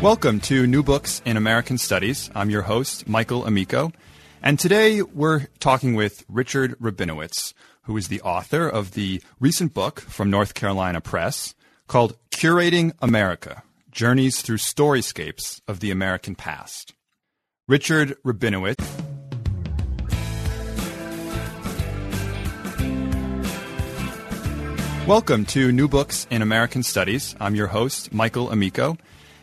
Welcome to New Books in American Studies. I'm your host, Michael Amico. And today we're talking with Richard Rabinowitz, who is the author of the recent book from North Carolina Press called Curating America Journeys Through Storyscapes of the American Past. Richard Rabinowitz. Welcome to New Books in American Studies. I'm your host, Michael Amico.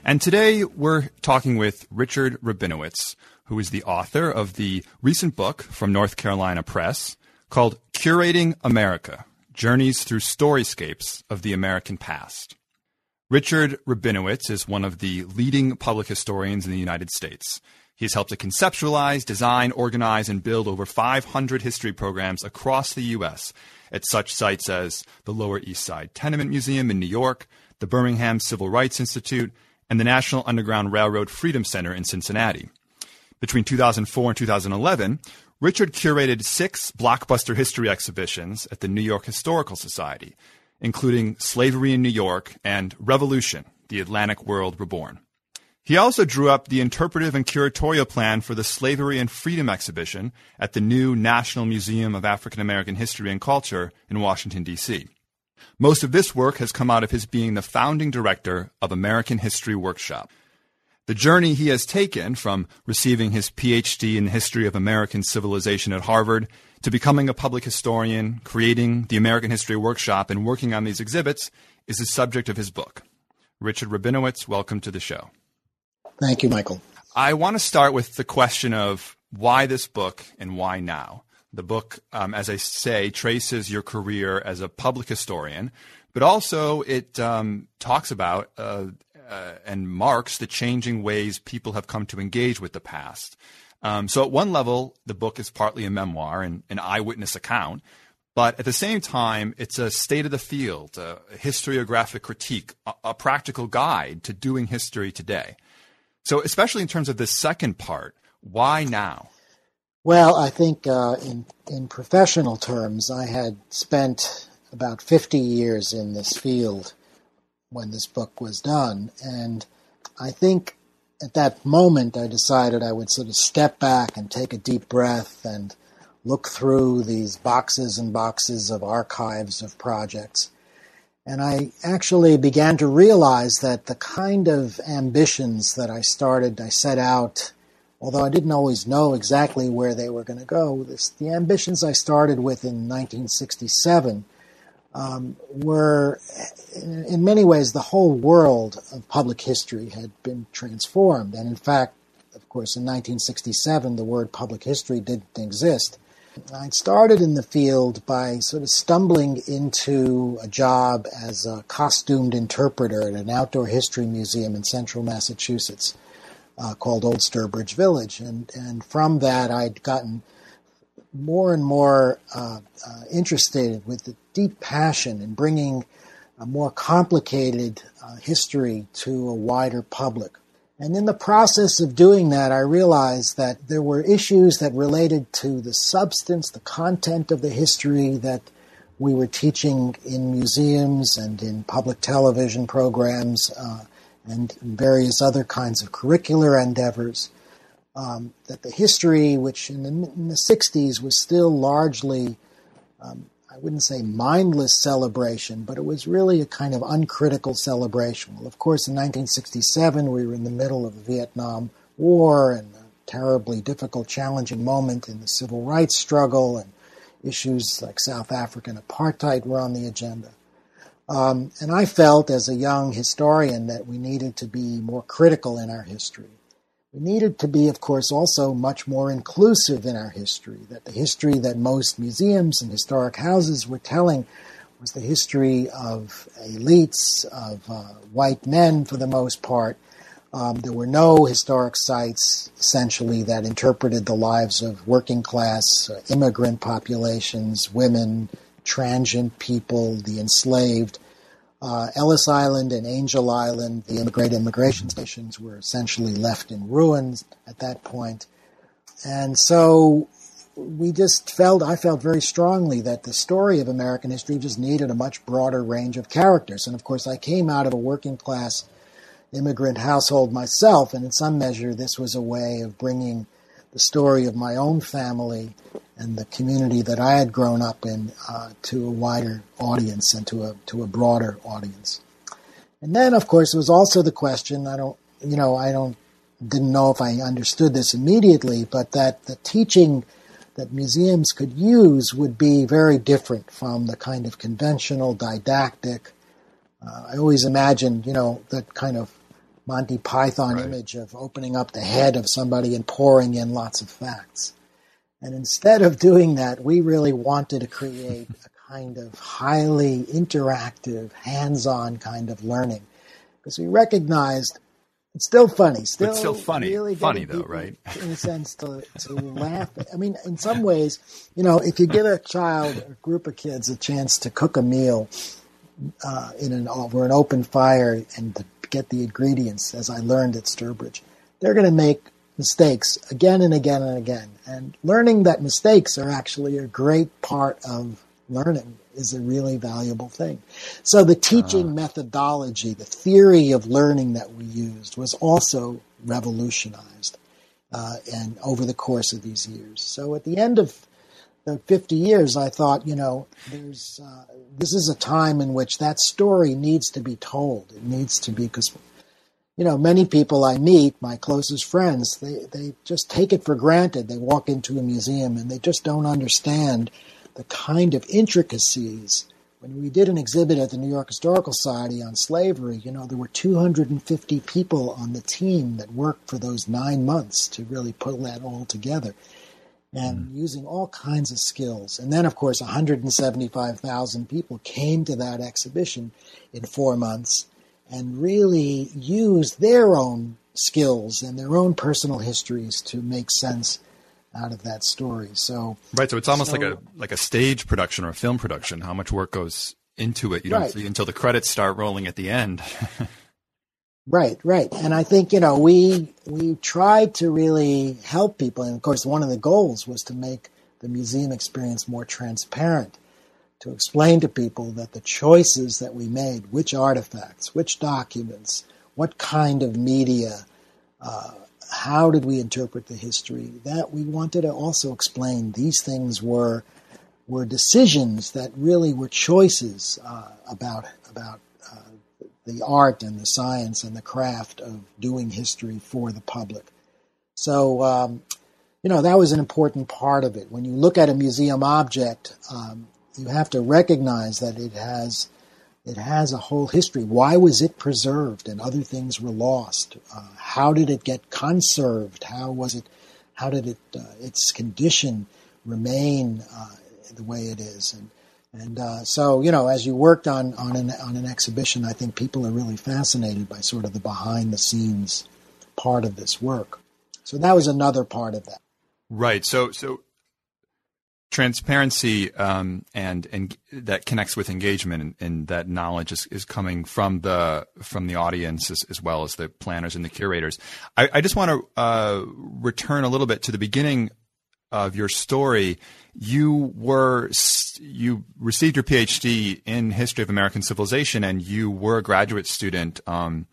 And today we're talking with Richard Rabinowitz, who is the author of the recent book from North Carolina Press called Curating America Journeys Through Storyscapes of the American Past. Richard Rabinowitz is one of the leading public historians in the United States. He has helped to conceptualize, design, organize, and build over 500 history programs across the U.S. at such sites as the Lower East Side Tenement Museum in New York, the Birmingham Civil Rights Institute, and the National Underground Railroad Freedom Center in Cincinnati. Between 2004 and 2011, Richard curated six blockbuster history exhibitions at the New York Historical Society, including Slavery in New York and Revolution, the Atlantic World Reborn. He also drew up the interpretive and curatorial plan for the Slavery and Freedom exhibition at the new National Museum of African American History and Culture in Washington, D.C. Most of this work has come out of his being the founding director of American History Workshop. The journey he has taken from receiving his PhD in the history of American civilization at Harvard to becoming a public historian, creating the American History Workshop, and working on these exhibits is the subject of his book. Richard Rabinowitz, welcome to the show. Thank you, Michael. I want to start with the question of why this book and why now? The book, um, as I say, traces your career as a public historian, but also it um, talks about uh, uh, and marks the changing ways people have come to engage with the past. Um, so, at one level, the book is partly a memoir and an eyewitness account, but at the same time, it's a state of the field, a historiographic critique, a, a practical guide to doing history today. So, especially in terms of the second part, why now? Well, I think uh, in in professional terms, I had spent about 50 years in this field when this book was done, and I think at that moment I decided I would sort of step back and take a deep breath and look through these boxes and boxes of archives of projects. And I actually began to realize that the kind of ambitions that I started, I set out although I didn't always know exactly where they were going to go. This, the ambitions I started with in 1967 um, were, in, in, many ways, the whole world of public history had been transformed. And in fact, of course, in 1967, the word public history didn't exist. I started in the field by sort of stumbling into a job as a costumed interpreter at an outdoor history museum in central Massachusetts uh, called Old Sturbridge Village, and and from that I'd gotten more and more uh, uh, interested with the deep passion in bringing a more complicated uh, history to a wider public. And in the process of doing that, I realized that there were issues that related to the substance, the content of the history that we were teaching in museums and in public television programs uh, and various other kinds of curricular endeavors. Um, that the history, which in the, in the 60s was still largely, um, I wouldn't say mindless celebration, but it was really a kind of uncritical celebration. Well, of course, in 1967, we were in the middle of the Vietnam War and a terribly difficult, challenging moment in the civil rights struggle, and issues like South African apartheid were on the agenda. Um, and I felt as a young historian that we needed to be more critical in our history. We needed to be, of course, also much more inclusive in our history, that the history that most museums and historic houses were telling was the history of elites, of uh, white men for the most part. Um, there were no historic sites, essentially, that interpreted the lives of working class, uh, immigrant populations, women, transient people, the enslaved. Uh, Ellis Island and Angel Island, the great immigration stations, were essentially left in ruins at that point. And so we just felt, I felt very strongly that the story of American history just needed a much broader range of characters. And of course, I came out of a working class immigrant household myself, and in some measure, this was a way of bringing the story of my own family and the community that I had grown up in uh, to a wider audience and to a to a broader audience. And then, of course, it was also the question. I don't, you know, I don't didn't know if I understood this immediately, but that the teaching that museums could use would be very different from the kind of conventional didactic. Uh, I always imagined, you know, that kind of Monty Python right. image of opening up the head of somebody and pouring in lots of facts. And instead of doing that, we really wanted to create a kind of highly interactive, hands on kind of learning. Because we recognized it's still funny. Still, but still funny. Really funny though, right? In a sense, to to laugh. I mean, in some ways, you know, if you give a child, a group of kids, a chance to cook a meal uh, in an over an open fire and to get the ingredients, as I learned at Sturbridge, they're going to make mistakes again and again and again. And learning that mistakes are actually a great part of learning is a really valuable thing. So the teaching uh, methodology, the theory of learning that we used was also revolutionized uh, and over the course of these years. So at the end of the 50 years, I thought, you know, there's uh, this is a time in which that story needs to be told. It needs to be because you know, many people I meet, my closest friends, they, they just take it for granted. They walk into a museum and they just don't understand the kind of intricacies. When we did an exhibit at the New York Historical Society on slavery, you know, there were 250 people on the team that worked for those nine months to really put that all together and mm. using all kinds of skills. And then, of course, 175,000 people came to that exhibition in four months and really use their own skills and their own personal histories to make sense out of that story. So right, so it's almost so, like a like a stage production or a film production. How much work goes into it? You don't right. see until the credits start rolling at the end. right, right, and I think you know we we tried to really help people, and of course one of the goals was to make the museum experience more transparent. To explain to people that the choices that we made, which artifacts, which documents, what kind of media, uh, how did we interpret the history? That we wanted to also explain these things were were decisions that really were choices uh, about about uh, the art and the science and the craft of doing history for the public. So um, you know that was an important part of it. When you look at a museum object, um, you have to recognize that it has it has a whole history. Why was it preserved and other things were lost? Uh, how did it get conserved? How was it? How did it uh, its condition remain uh, the way it is? And and uh, so you know, as you worked on on an on an exhibition, I think people are really fascinated by sort of the behind the scenes part of this work. So that was another part of that. Right. So so transparency um, and and that connects with engagement and, and, that knowledge is, is coming from the from the audience as, as well as the planners and the curators. I, I just want to uh, return a little bit to the beginning of your story. You were you received your PhD in history of American civilization, and you were a graduate student um,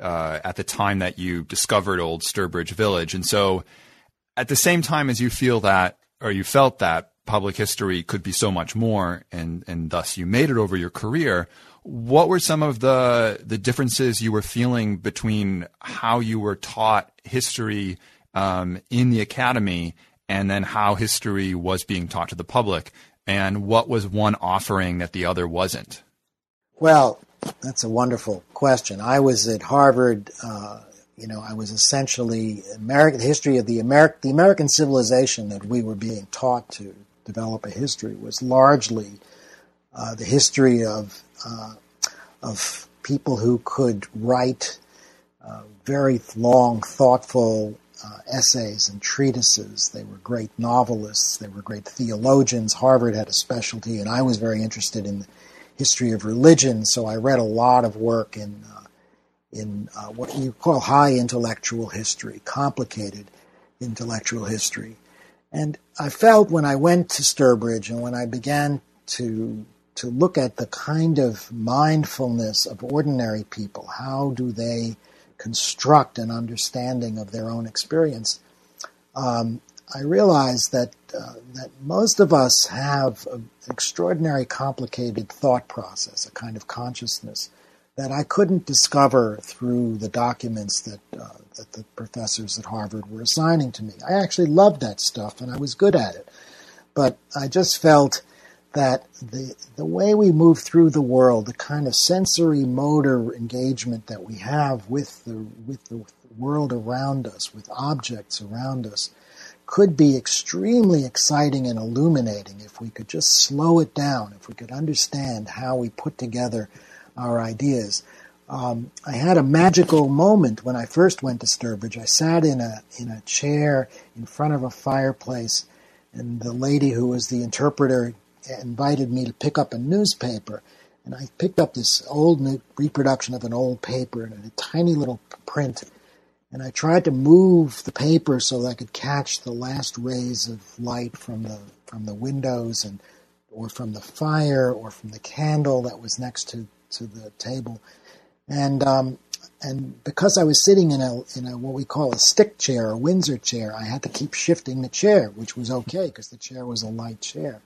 uh, at the time that you discovered Old Sturbridge Village, and so at the same time as you feel that or you felt that public history could be so much more and and thus you made it over your career what were some of the the differences you were feeling between how you were taught history um, in the academy and then how history was being taught to the public? And what was one offering that the other wasn't? Well that's a wonderful question. I was at harvard uh, you know, I was essentially American history of the American the American civilization that we were being taught to develop a history was largely uh, the history of uh, of people who could write uh, very long, thoughtful uh, essays and treatises. They were great novelists. They were great theologians. Harvard had a specialty, and I was very interested in the history of religion, so I read a lot of work in uh, in uh, what you call high intellectual history, complicated intellectual history. And I felt when I went to Sturbridge and when I began to to look at the kind of mindfulness of ordinary people, how do they construct an understanding of their own experience? Um, I realized that uh, that most of us have an extraordinary complicated thought process, a kind of consciousness that I couldn't discover through the documents that uh, that the professors at Harvard were assigning to me. I actually loved that stuff and I was good at it, but I just felt that the the way we move through the world, the kind of sensory motor engagement that we have with the with the world around us, with objects around us, could be extremely exciting and illuminating if we could just slow it down, if we could understand how we put together our ideas. Um, I had a magical moment when I first went to Sturbridge. I sat in a in a chair in front of a fireplace, and the lady who was the interpreter invited me to pick up a newspaper. And I picked up this old reproduction of an old paper in a tiny little print. And I tried to move the paper so that I could catch the last rays of light from the from the windows and or from the fire or from the candle that was next to to the table, and um, and because I was sitting in a in a what we call a stick chair, a Windsor chair, I had to keep shifting the chair, which was okay because the chair was a light chair.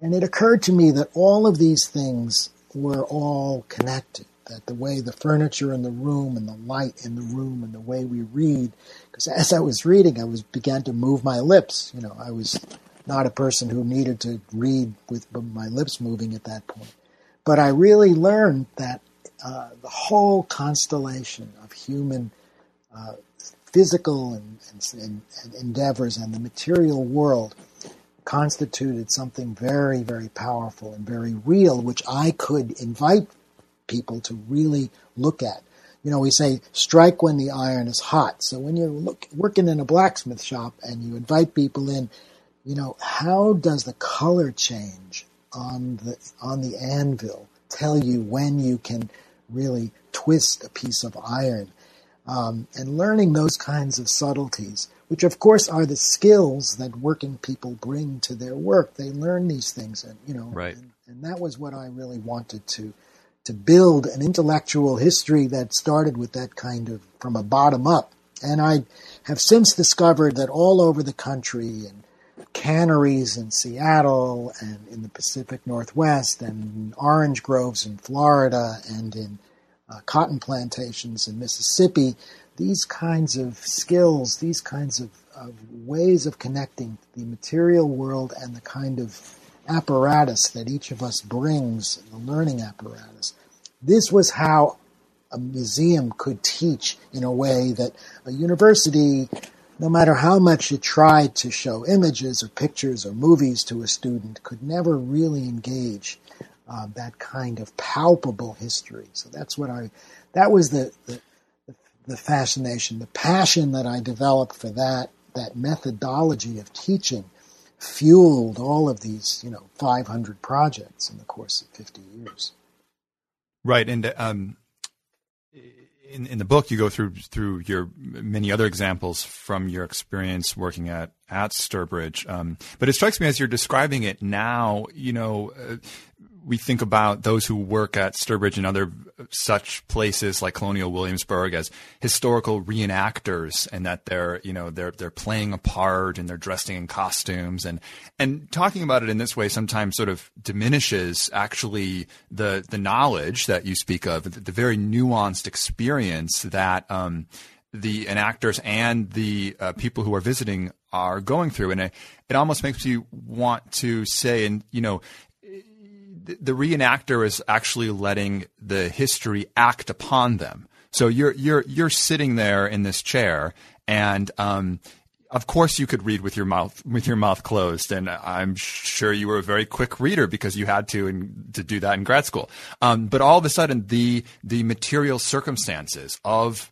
And it occurred to me that all of these things were all connected. That the way the furniture in the room and the light in the room and the way we read, because as I was reading, I was began to move my lips. You know, I was not a person who needed to read with my lips moving at that point. But I really learned that uh, the whole constellation of human uh, physical and, and, and, endeavors and the material world constituted something very, very powerful and very real, which I could invite people to really look at. You know, we say strike when the iron is hot. So when you're look, working in a blacksmith shop and you invite people in, you know, how does the color change on the on the anvil tell you when you can really twist a piece of iron. Um, and learning those kinds of subtleties, which of course are the skills that working people bring to their work. They learn these things, and you know, right. and, and that was what I really wanted to to build an intellectual history that started with that kind of from a bottom up. And I have since discovered that all over the country and canneries in Seattle and in the Pacific Northwest and orange groves in Florida and in uh, cotton plantations in Mississippi, these kinds of skills, these kinds of, of ways of connecting the material world and the kind of apparatus that each of us brings, the learning apparatus. This was how a museum could teach in a way that a university no matter how much you tried to show images or pictures or movies to a student, could never really engage uh, that kind of palpable history. So that's what I, that was the, the, the fascination, the passion that I developed for that, that methodology of teaching fueled all of these, you know, 500 projects in the course of 50 years. Right. And um, in, in the book, you go through through your many other examples from your experience working at at Sturbridge. Um, but it strikes me as you're describing it now, you know, uh, we think about those who work at Sturbridge and other such places like Colonial Williamsburg as historical reenactors, and that they're you know they're they're playing a part and they're dressing in costumes, and and talking about it in this way sometimes sort of diminishes actually the the knowledge that you speak of, the, the very nuanced experience that. Um, the enactors and the uh, people who are visiting are going through, and it, it almost makes you want to say, and you know, the reenactor is actually letting the history act upon them. So you're you're you're sitting there in this chair, and um, of course you could read with your mouth with your mouth closed. And i'm sure you were a very quick reader because you had to and to do that in grad school. Um, but all of a sudden the the material circumstances of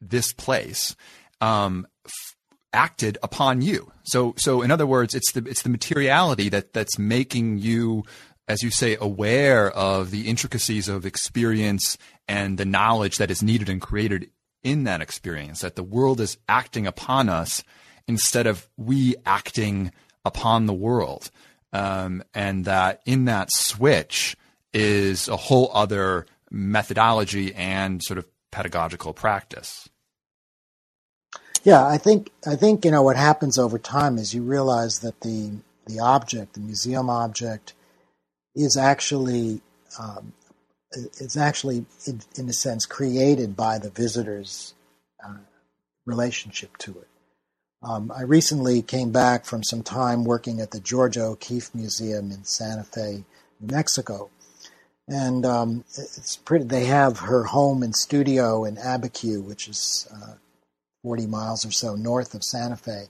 this place um, f- acted upon you. So so in other words it's the it's the materiality that that's making you as you say aware of the intricacies of experience and the knowledge that is needed and created in that experience that the world is acting upon us instead of we acting upon the world. Um, and that in that switch is a whole other methodology and sort of pedagogical practice. Yeah, I think I think you know what happens over time is you realize that the the object, the museum object, is actually um, is actually in, in, a sense created by the visitor's uh, relationship to it. Um, I recently came back from some time working at the Georgia O'Keeffe Museum in Santa Fe, New Mexico, and um, it's pretty. They have her home and studio in Abiquiu, which is uh, 40 miles or so north of Santa Fe,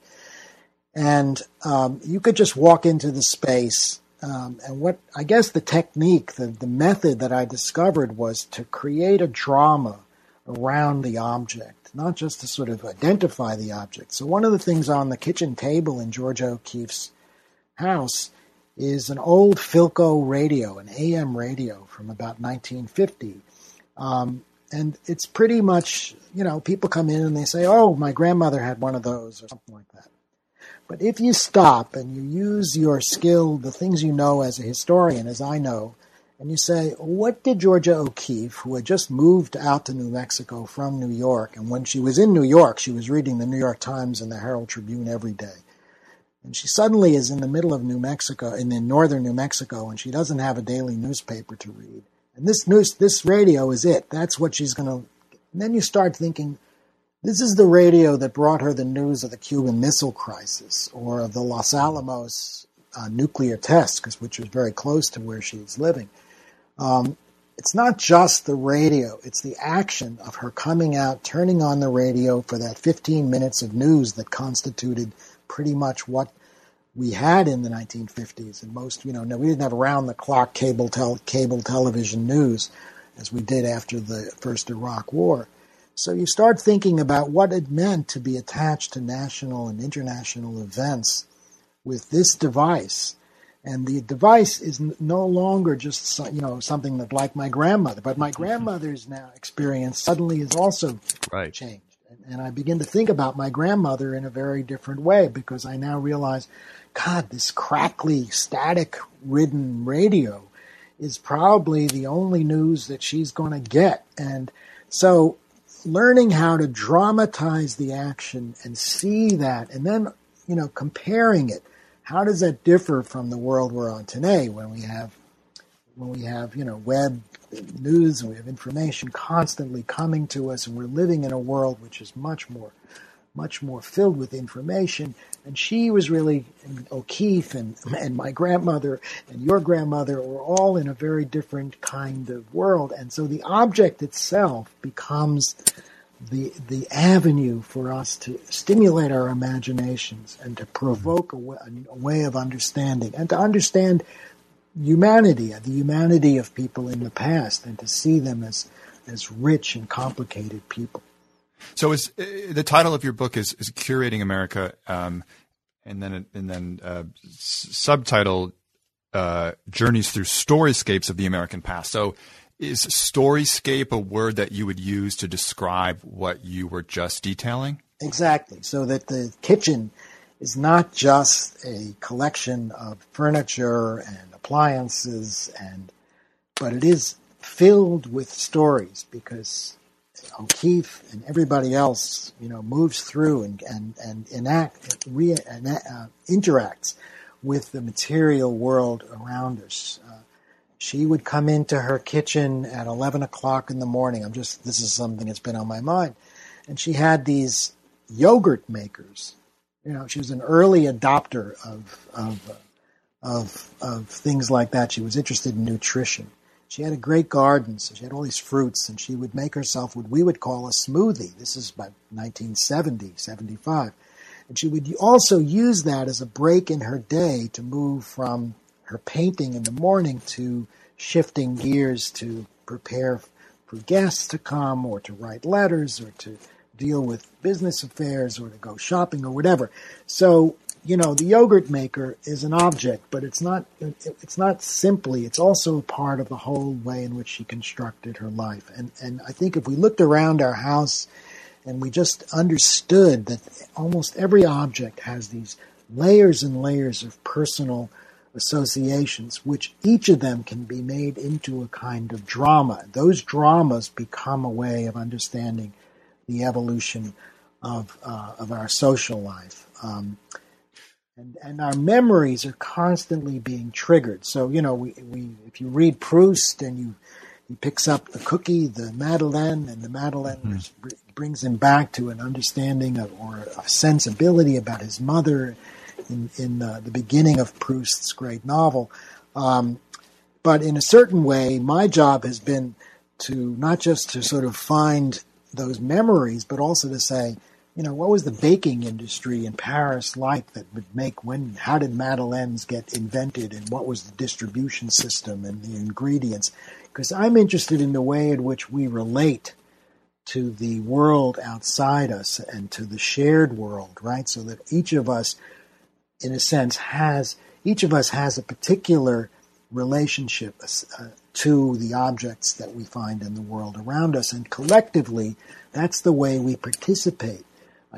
and um, you could just walk into the space. Um, and what I guess the technique, the, the method that I discovered was to create a drama around the object not just to sort of identify the object. So one of the things on the kitchen table in Georgia O'Keeffe's house is an old Philco radio, an AM radio from about 1950. Um, and it's pretty much, you know, people come in and they say, oh, my grandmother had one of those or something like that. But if you stop and you use your skill, the things you know as a historian, as I know, and you say, what did Georgia O'Keeffe, who had just moved out to New Mexico from New York, and when she was in New York, she was reading the New York Times and the Herald Tribune every day. And she suddenly is in the middle of New Mexico, in the northern New Mexico, and she doesn't have a daily newspaper to read. And this news, this radio is it. That's what she's going to. And then you start thinking, this is the radio that brought her the news of the Cuban Missile Crisis or of the Los Alamos uh, nuclear test, which was very close to where she's living. Um, it's not just the radio, it's the action of her coming out, turning on the radio for that 15 minutes of news that constituted pretty much what we had in the 1950s. And most, you know, no, we didn't have around the clock cable, tel- cable television news as we did after the first Iraq War. So you start thinking about what it meant to be attached to national and international events with this device. And the device is no longer just you know something that like my grandmother but my mm-hmm. grandmother's now experience suddenly is also right. changed. And, and i begin to think about my grandmother in a very different way because i now realize god this crackly static ridden radio is probably the only news that she's going to get. And so learning how to dramatize the action and see that and then you know comparing it. How does that differ from the world we're on today when we have when we have you know web news and we have information constantly coming to us and we're living in a world which is much more much more filled with information and she was really O'Keeffe and and my grandmother and your grandmother were all in a very different kind of world and so the object itself becomes the the avenue for us to stimulate our imaginations and to provoke a way, a way of understanding and to understand humanity, the humanity of people in the past, and to see them as as rich and complicated people. So, is uh, the title of your book is, is curating America, um, and then and then uh, s- subtitle uh, journeys through storyscapes of the American past. So, is storyscape a word that you would use to describe what you were just detailing? Exactly. So that the kitchen is not just a collection of furniture and appliances and but it is filled with stories because O'Keeffe and everybody else, you know, moves through and and and enact, re, uh, interacts with the material world around us. Uh, she would come into her kitchen at 11 o'clock in the morning. I'm just, this is something that's been on my mind. And she had these yogurt makers. You know, she was an early adopter of, of, of, of things like that. She was interested in nutrition. She had a great garden, so she had all these fruits, and she would make herself what we would call a smoothie. This is about 1970, 75. And she would also use that as a break in her day to move from her painting in the morning to shifting gears to prepare for guests to come or to write letters or to deal with business affairs or to go shopping or whatever. So, you know, the yogurt maker is an object, but it's not it's not simply, it's also a part of the whole way in which she constructed her life. And and I think if we looked around our house and we just understood that almost every object has these layers and layers of personal associations, which each of them can be made into a kind of drama. Those dramas become a way of understanding the evolution of uh, of our social life. Um, and, and our memories are constantly being triggered. So you know, we, we if you read Proust and you he picks up the cookie, the Madeleine, and the Madeleine mm-hmm. brings him back to an understanding of, or a sensibility about his mother in, in uh, the beginning of Proust's great novel. Um, but in a certain way, my job has been to not just to sort of find those memories, but also to say, you know, what was the baking industry in Paris like that would make when, how did Madeleines get invented and what was the distribution system and the ingredients? Because I'm interested in the way in which we relate to the world outside us and to the shared world, right? So that each of us, in a sense, has, each of us has a particular relationship uh, to the objects that we find in the world around us. And collectively, that's the way we participate.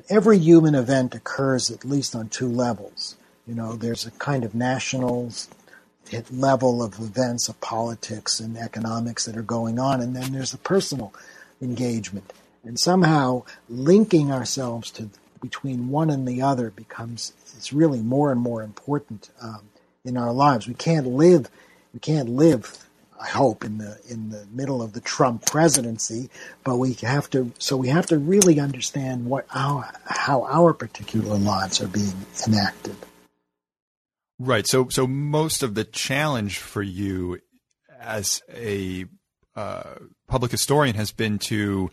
Every human event occurs at least on two levels. You know, there's a kind of national level of events of politics and economics that are going on, and then there's the personal engagement. And somehow linking ourselves to between one and the other becomes it's really more and more important um, in our lives. We can't live we can't live I hope in the in the middle of the Trump presidency, but we have to so we have to really understand what our how our particular lives are being enacted. Right. So so most of the challenge for you as a uh, public historian has been to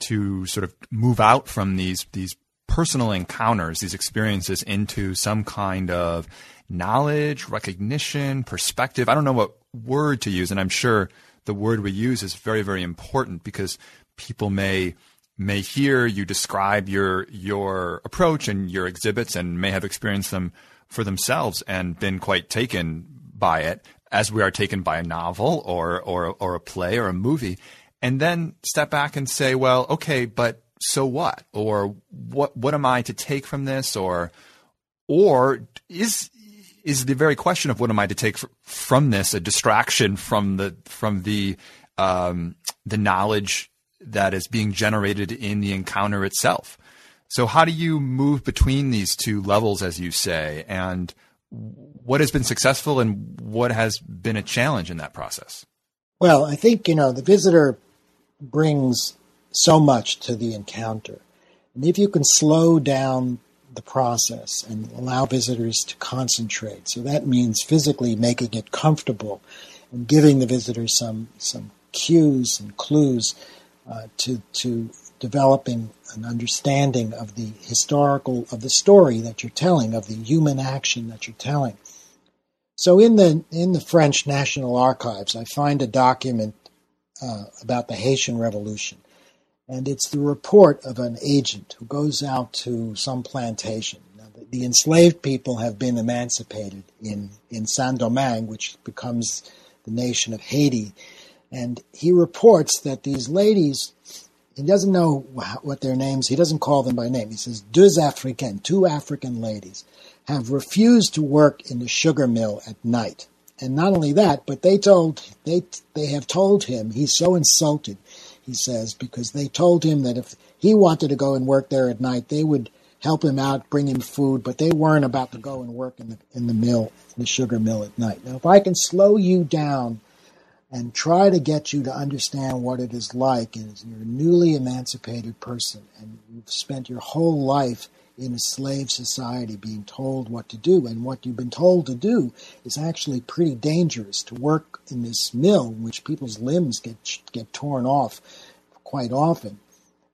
to sort of move out from these these personal encounters, these experiences into some kind of knowledge, recognition, perspective. I don't know what word to use, and I'm sure the word we use is very, very important because people may may hear you describe your your approach and your exhibits and may have experienced them for themselves and been quite taken by it as we are taken by a novel or or or a play or a movie and then step back and say well okay but so what or what what am i to take from this or or is is the very question of what am I to take from this a distraction from the from the um, the knowledge that is being generated in the encounter itself. So how do you move between these two levels, as you say, and what has been successful and what has been a challenge in that process? Well, I think you know the visitor brings so much to the encounter, and if you can slow down the process and allow visitors to concentrate. So that means physically making it comfortable and giving the visitors some some cues and clues uh, to to developing an understanding of the historical of the story that you're telling of the human action that you're telling. So in the in the French National Archives, I find a document uh, about the Haitian Revolution and it's the report of an agent who goes out to some plantation. Now, the, the, enslaved people have been emancipated in, in Saint Domingue, which becomes the nation of Haiti. And he reports that these ladies, he doesn't know what their names, he doesn't call them by name. He says, deux Africaines, two African ladies, have refused to work in the sugar mill at night. And not only that, but they told, they, they have told him, he's so insulted he says, because they told him that if he wanted to go and work there at night, they would help him out, bring him food, but they weren't about to go and work in the in the mill, the sugar mill at night. Now, if I can slow you down and try to get you to understand what it is like, as you're a newly emancipated person and you've spent your whole life in a slave society being told what to do. And what you've been told to do is actually pretty dangerous to work in this mill in which people's limbs get, get torn off quite often.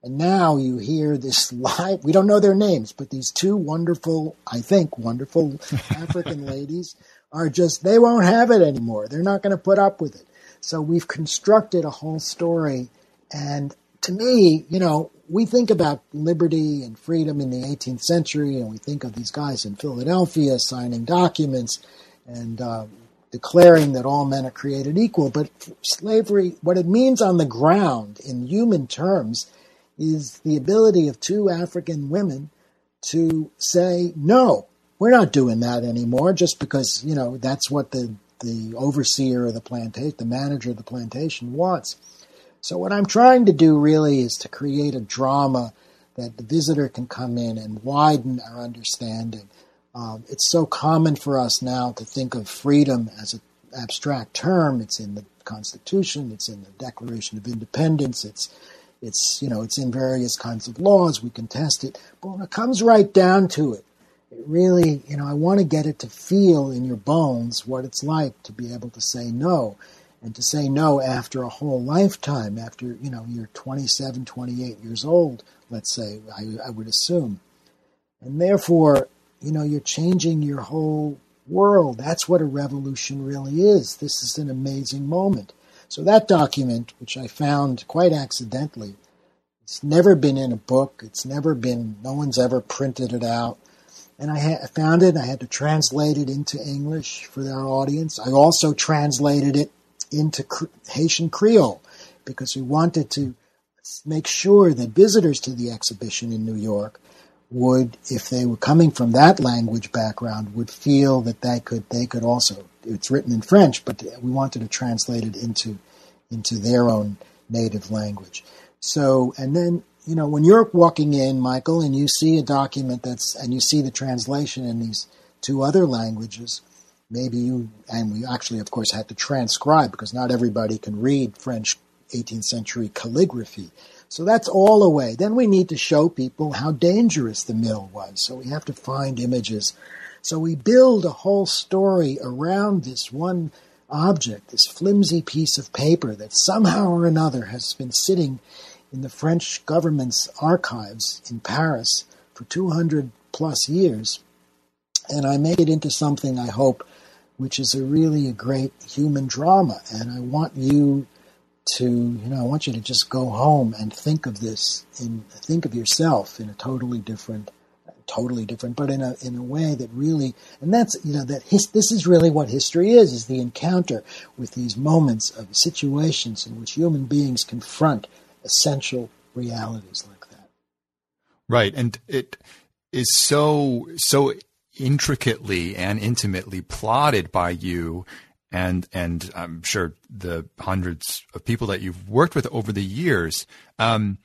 And now you hear this live, we don't know their names, but these two wonderful, I think, wonderful African ladies are just, they won't have it anymore. They're not going to put up with it. So we've constructed a whole story. And to me, you know, we think about liberty and freedom in the 18th century, and we think of these guys in Philadelphia signing documents and uh, declaring that all men are created equal. But slavery, what it means on the ground in human terms, is the ability of two African women to say, no, we're not doing that anymore just because, you know, that's what the, the overseer of the plantation, the manager of the plantation wants. So what I'm trying to do really is to create a drama that the visitor can come in and widen our understanding. Um, it's so common for us now to think of freedom as an abstract term. It's in the Constitution. It's in the Declaration of Independence. It's it's you know it's in various kinds of laws. We can test it, but when it comes right down to it, it really you know I want to get it to feel in your bones what it's like to be able to say no and to say no after a whole lifetime after you know you're 27 28 years old let's say I, I would assume. And therefore you know you're changing your whole world. That's what a revolution really is. This is an amazing moment. So that document which i found quite accidentally it's never been in a book. It's never been no one's ever printed it out. And I, found it. I had to translate it into English for our audience. I also translated it into Haitian Creole because we wanted to make sure that visitors to the exhibition in New York would, if they were coming from that language background, would feel that they could they could also. It's written in French, but we wanted to translate it into into their own native language. So, and then you know when you're walking in, Michael, and you see a document that's and you see the translation in these two other languages, maybe you, and we actually, of course, had to transcribe because not everybody can read French 18th century calligraphy. So that's all away. Then we need to show people how dangerous the mill was. So we have to find images. So we build a whole story around this one object, this flimsy piece of paper that somehow or another has been sitting in the French government's archives in Paris for 200 plus years. And I make it into something I hope which is a really a great human drama. And I want you to, you know, I want you to just go home and think of this and think of yourself in a totally different, totally different, but in a in a way that really, and that's you know that his, this is really what history is: is the encounter with these moments of situations in which human beings confront essential realities like that. Right, and it is so so intricately and intimately plotted by you and and I'm sure the hundreds of people that you've worked with over the years. Um,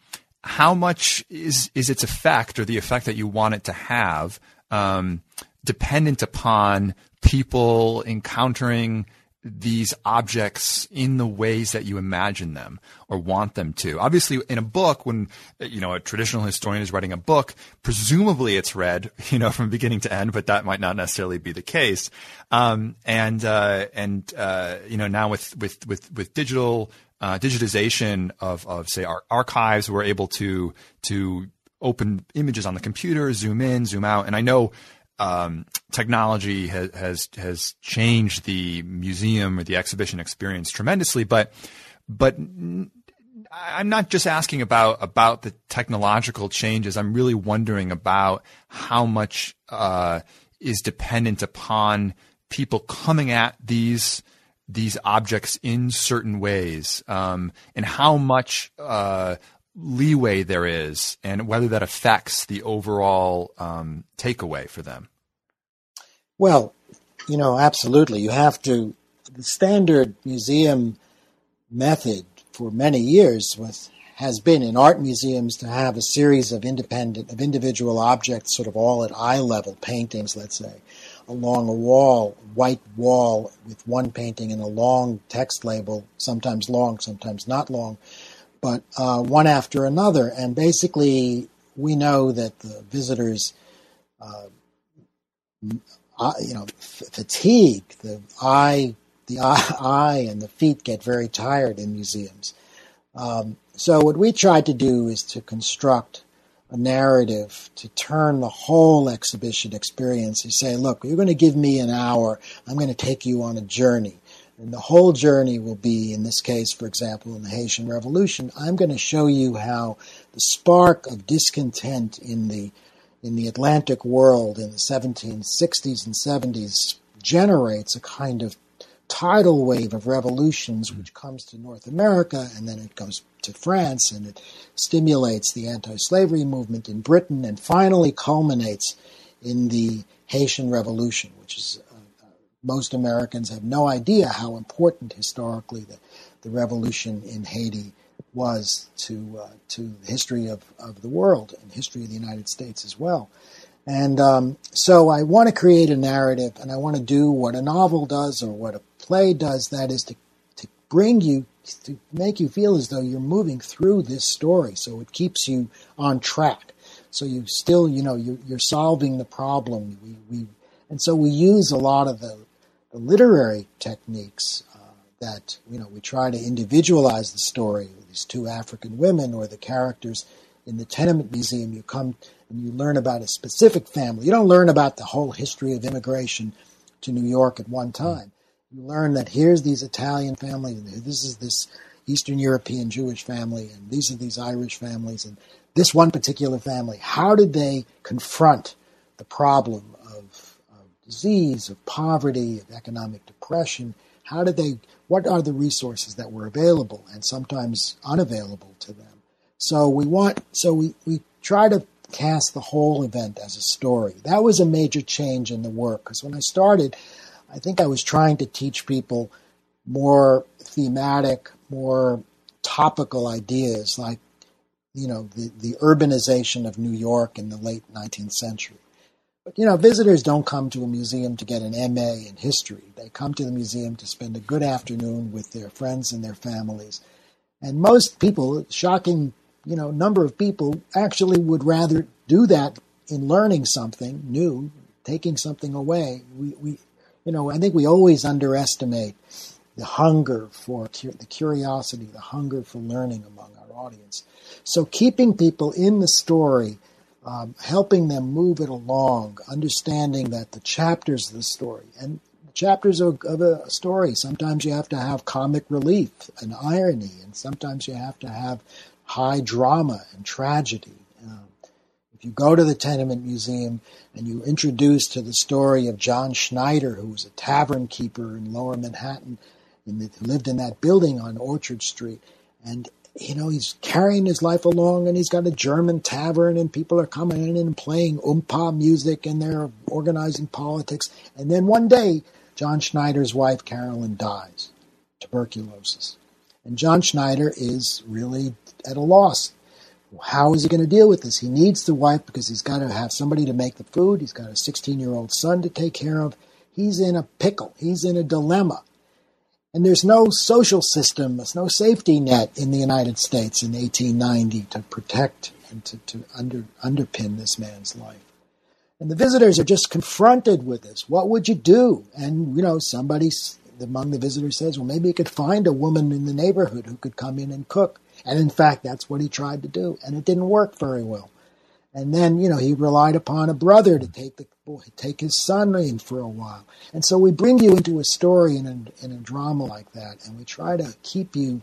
how much is is its effect or the effect that you want it to have um, dependent upon people encountering these objects in the ways that you imagine them or want them to. Obviously, in a book, when you know a traditional historian is writing a book, presumably it's read, you know, from beginning to end, but that might not necessarily be the case. Um, and uh, and uh, you know, now with with with with digital uh, digitization of of say our archives, we're able to to open images on the computer, zoom in, zoom out, and I know um, technology has, has has changed the museum or the exhibition experience tremendously, but but I'm not just asking about about the technological changes. I'm really wondering about how much uh, is dependent upon people coming at these these objects in certain ways, um, and how much uh, leeway there is, and whether that affects the overall um, takeaway for them. Well, you know, absolutely. You have to. The standard museum method for many years was has been in art museums to have a series of independent of individual objects, sort of all at eye level paintings, let's say, along a wall, white wall with one painting and a long text label, sometimes long, sometimes not long, but uh, one after another. And basically, we know that the visitors. Uh, uh, you know, f- fatigue. The eye, the eye, and the feet get very tired in museums. Um, so what we tried to do is to construct a narrative to turn the whole exhibition experience. You say, look, you're going to give me an hour. I'm going to take you on a journey. And the whole journey will be, in this case, for example, in the Haitian Revolution, I'm going to show you how the spark of discontent in the in the Atlantic world in the 1760s and 70s generates a kind of tidal wave of revolutions which comes to North America and then it goes to France and it stimulates the anti slavery movement in Britain and finally culminates in the Haitian Revolution, which is uh, uh, most Americans have no idea how important historically the, the revolution in Haiti was to uh, to the history of, of the world and history of the United States as well. And um, so I want to create a narrative, and I want to do what a novel does or what a play does. That is to to bring you to make you feel as though you're moving through this story, so it keeps you on track. So you still, you know, you're, you're solving the problem. We, we, and so we use a lot of the, the literary techniques that you know we try to individualize the story with these two African women or the characters in the tenement museum. You come and you learn about a specific family. You don't learn about the whole history of immigration to New York at one time. You learn that here's these Italian families, this is this Eastern European Jewish family, and these are these Irish families, and this one particular family. How did they confront the problem of, of disease, of poverty, of economic depression? How did they what are the resources that were available and sometimes unavailable to them. So we want so we, we try to cast the whole event as a story. That was a major change in the work because when I started, I think I was trying to teach people more thematic, more topical ideas like you know the, the urbanization of New York in the late 19th century but you know, visitors don't come to a museum to get an MA in history. They come to the museum to spend a good afternoon with their friends and their families. And most people, shocking, you know, number of people actually would rather do that in learning something new, taking something away. We, we you know, I think we always underestimate the hunger for the curiosity, the hunger for learning among our audience. So keeping people in the story um, helping them move it along, understanding that the chapters of the story and chapters of, of, a story. Sometimes you have to have comic relief and irony, and sometimes you have to have high drama and tragedy. Um, if you go to the Tenement Museum and you introduce to the story of John Schneider, who was a tavern keeper in Lower Manhattan, the, lived in that building on Orchard Street, and you know, he's carrying his life along and he's got a German tavern and people are coming in and playing oompa music and they're organizing politics. And then one day, John Schneider's wife, Carolyn, dies. Tuberculosis. And John Schneider is really at a loss. How is he going to deal with this? He needs the wife because he's got to have somebody to make the food. He's got a 16 year old son to take care of. He's in a pickle. He's in a dilemma. And there's no social system, there's no safety net in the United States in 1890 to protect and to, to under, underpin this man's life. And the visitors are just confronted with this. What would you do? And, you know, somebody among the visitors says, well, maybe you could find a woman in the neighborhood who could come in and cook. And in fact, that's what he tried to do. And it didn't work very well. And then, you know, he relied upon a brother to take the boy, take his son in for a while. And so we bring you into a story in a, in a drama like that, and we try to keep you,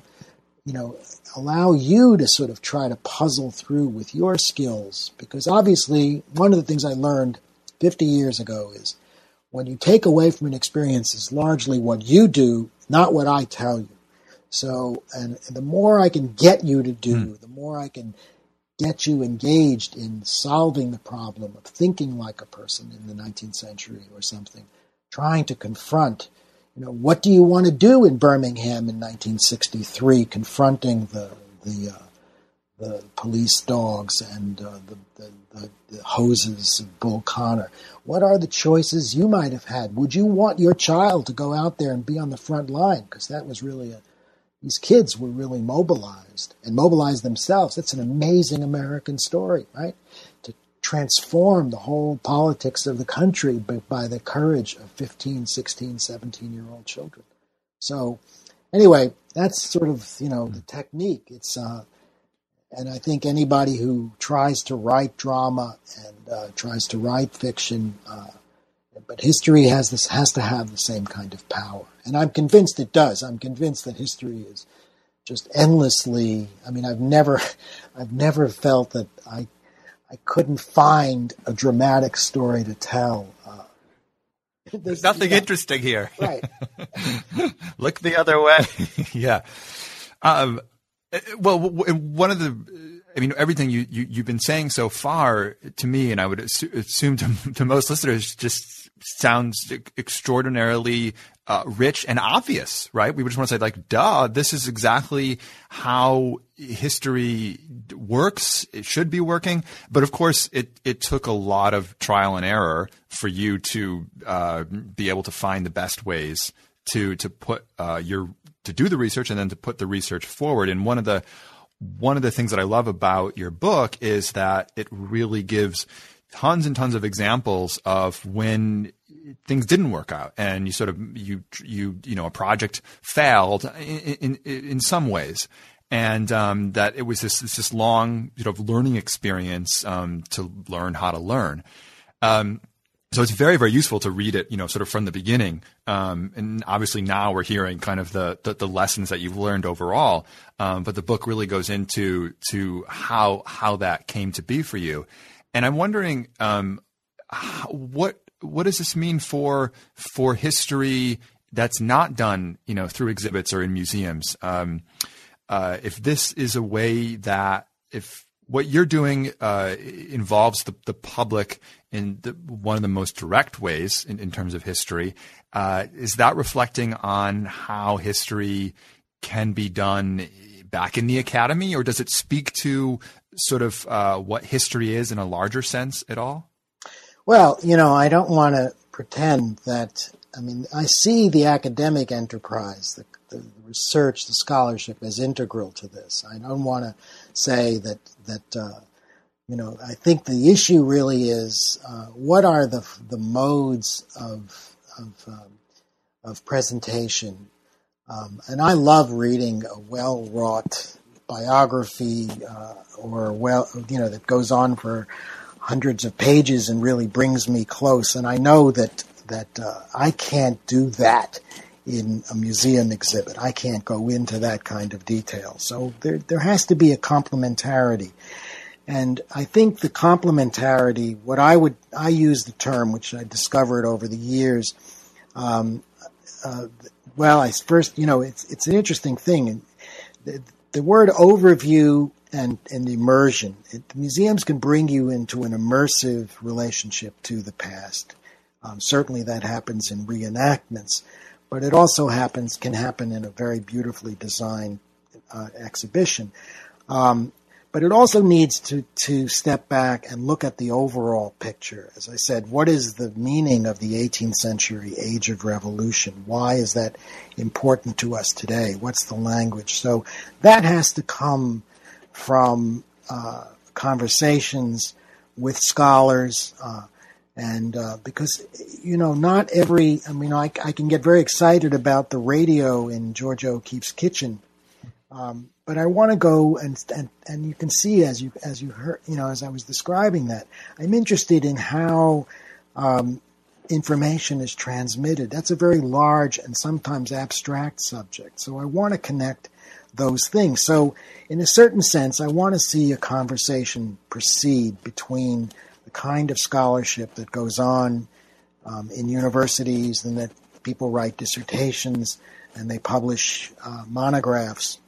you know, allow you to sort of try to puzzle through with your skills. Because obviously, one of the things I learned 50 years ago is when you take away from an experience is largely what you do, not what I tell you. So, and the more I can get you to do, mm. the more I can get you engaged in solving the problem of thinking like a person in the 19th century or something, trying to confront, you know, what do you want to do in Birmingham in 1963, confronting the the uh, the police dogs and uh, the, the, the, hoses of Bull Connor. What are the choices you might have had? Would you want your child to go out there and be on the front line? Because that was really a, these kids were really mobilized and mobilized themselves. That's an amazing American story, right? To transform the whole politics of the country by, the courage of 15, 16, 17 year old children. So, anyway, that's sort of, you know, the technique. It's, uh, And I think anybody who tries to write drama and uh, tries to write fiction, uh, but history has this has to have the same kind of power. And I'm convinced it does. I'm convinced that history is just endlessly. I mean, I've never, I've never felt that I, I couldn't find a dramatic story to tell. Uh, there's nothing yeah. interesting here. Right. Look the other way. yeah. Um, well, one of the, I mean, everything you, you, have been saying so far to me, and I would assume to, to most listeners, just sounds extraordinarily uh, rich and obvious, right? We just want to say, like, duh, this is exactly how history works. It should be working. But of course, it, it took a lot of trial and error for you to uh, be able to find the best ways to to put uh, your to do the research and then to put the research forward. And one of the one of the things that I love about your book is that it really gives tons and tons of examples of when things didn't work out and you sort of you you you know a project failed in in, in some ways and um, that it was this this long sort of learning experience um, to learn how to learn. Um, so it's very very useful to read it, you know, sort of from the beginning. Um, and obviously now we're hearing kind of the the, the lessons that you've learned overall. Um, but the book really goes into to how how that came to be for you. And I'm wondering um, what what does this mean for for history that's not done, you know, through exhibits or in museums? Um, uh, if this is a way that if what you're doing uh, involves the, the public in the, one of the most direct ways in, in terms of history, uh, is that reflecting on how history can be done back in the academy, or does it speak to sort of uh, what history is in a larger sense at all? Well, you know, I don't want to pretend that. I mean, I see the academic enterprise, the, the research, the scholarship as integral to this. I don't want to say that that uh, you know. I think the issue really is uh, what are the the modes of of, um, of presentation. Um, and I love reading a well wrought biography uh, or well, you know, that goes on for hundreds of pages and really brings me close. And I know that that uh, I can't do that in a museum exhibit. I can't go into that kind of detail. So there there has to be a complementarity. And I think the complementarity, what I would, I use the term, which I discovered over the years. Um, uh, well, I first, you know, it's it's an interesting thing. The, the word overview and, and immersion. It, museums can bring you into an immersive relationship to the past. Um, certainly that happens in reenactments, but it also happens can happen in a very beautifully designed uh, exhibition. Um, but it also needs to, to step back and look at the overall picture. As I said, what is the meaning of the 18th century age of revolution? Why is that important to us today? What's the language? So that has to come from uh, conversations with scholars, uh, and uh, because you know, not every. I mean, I, I, can get very excited about the radio in Georgia O'Keeffe's kitchen, um, but I want to go and, and and you can see as you as you heard, you know, as I was describing that, I'm interested in how. Um, information is transmitted. That's a very large and sometimes abstract subject. So I want to connect those things. So, in a certain sense, I want to see a conversation proceed between the kind of scholarship that goes on um, in universities and that people write dissertations and they publish uh, monographs,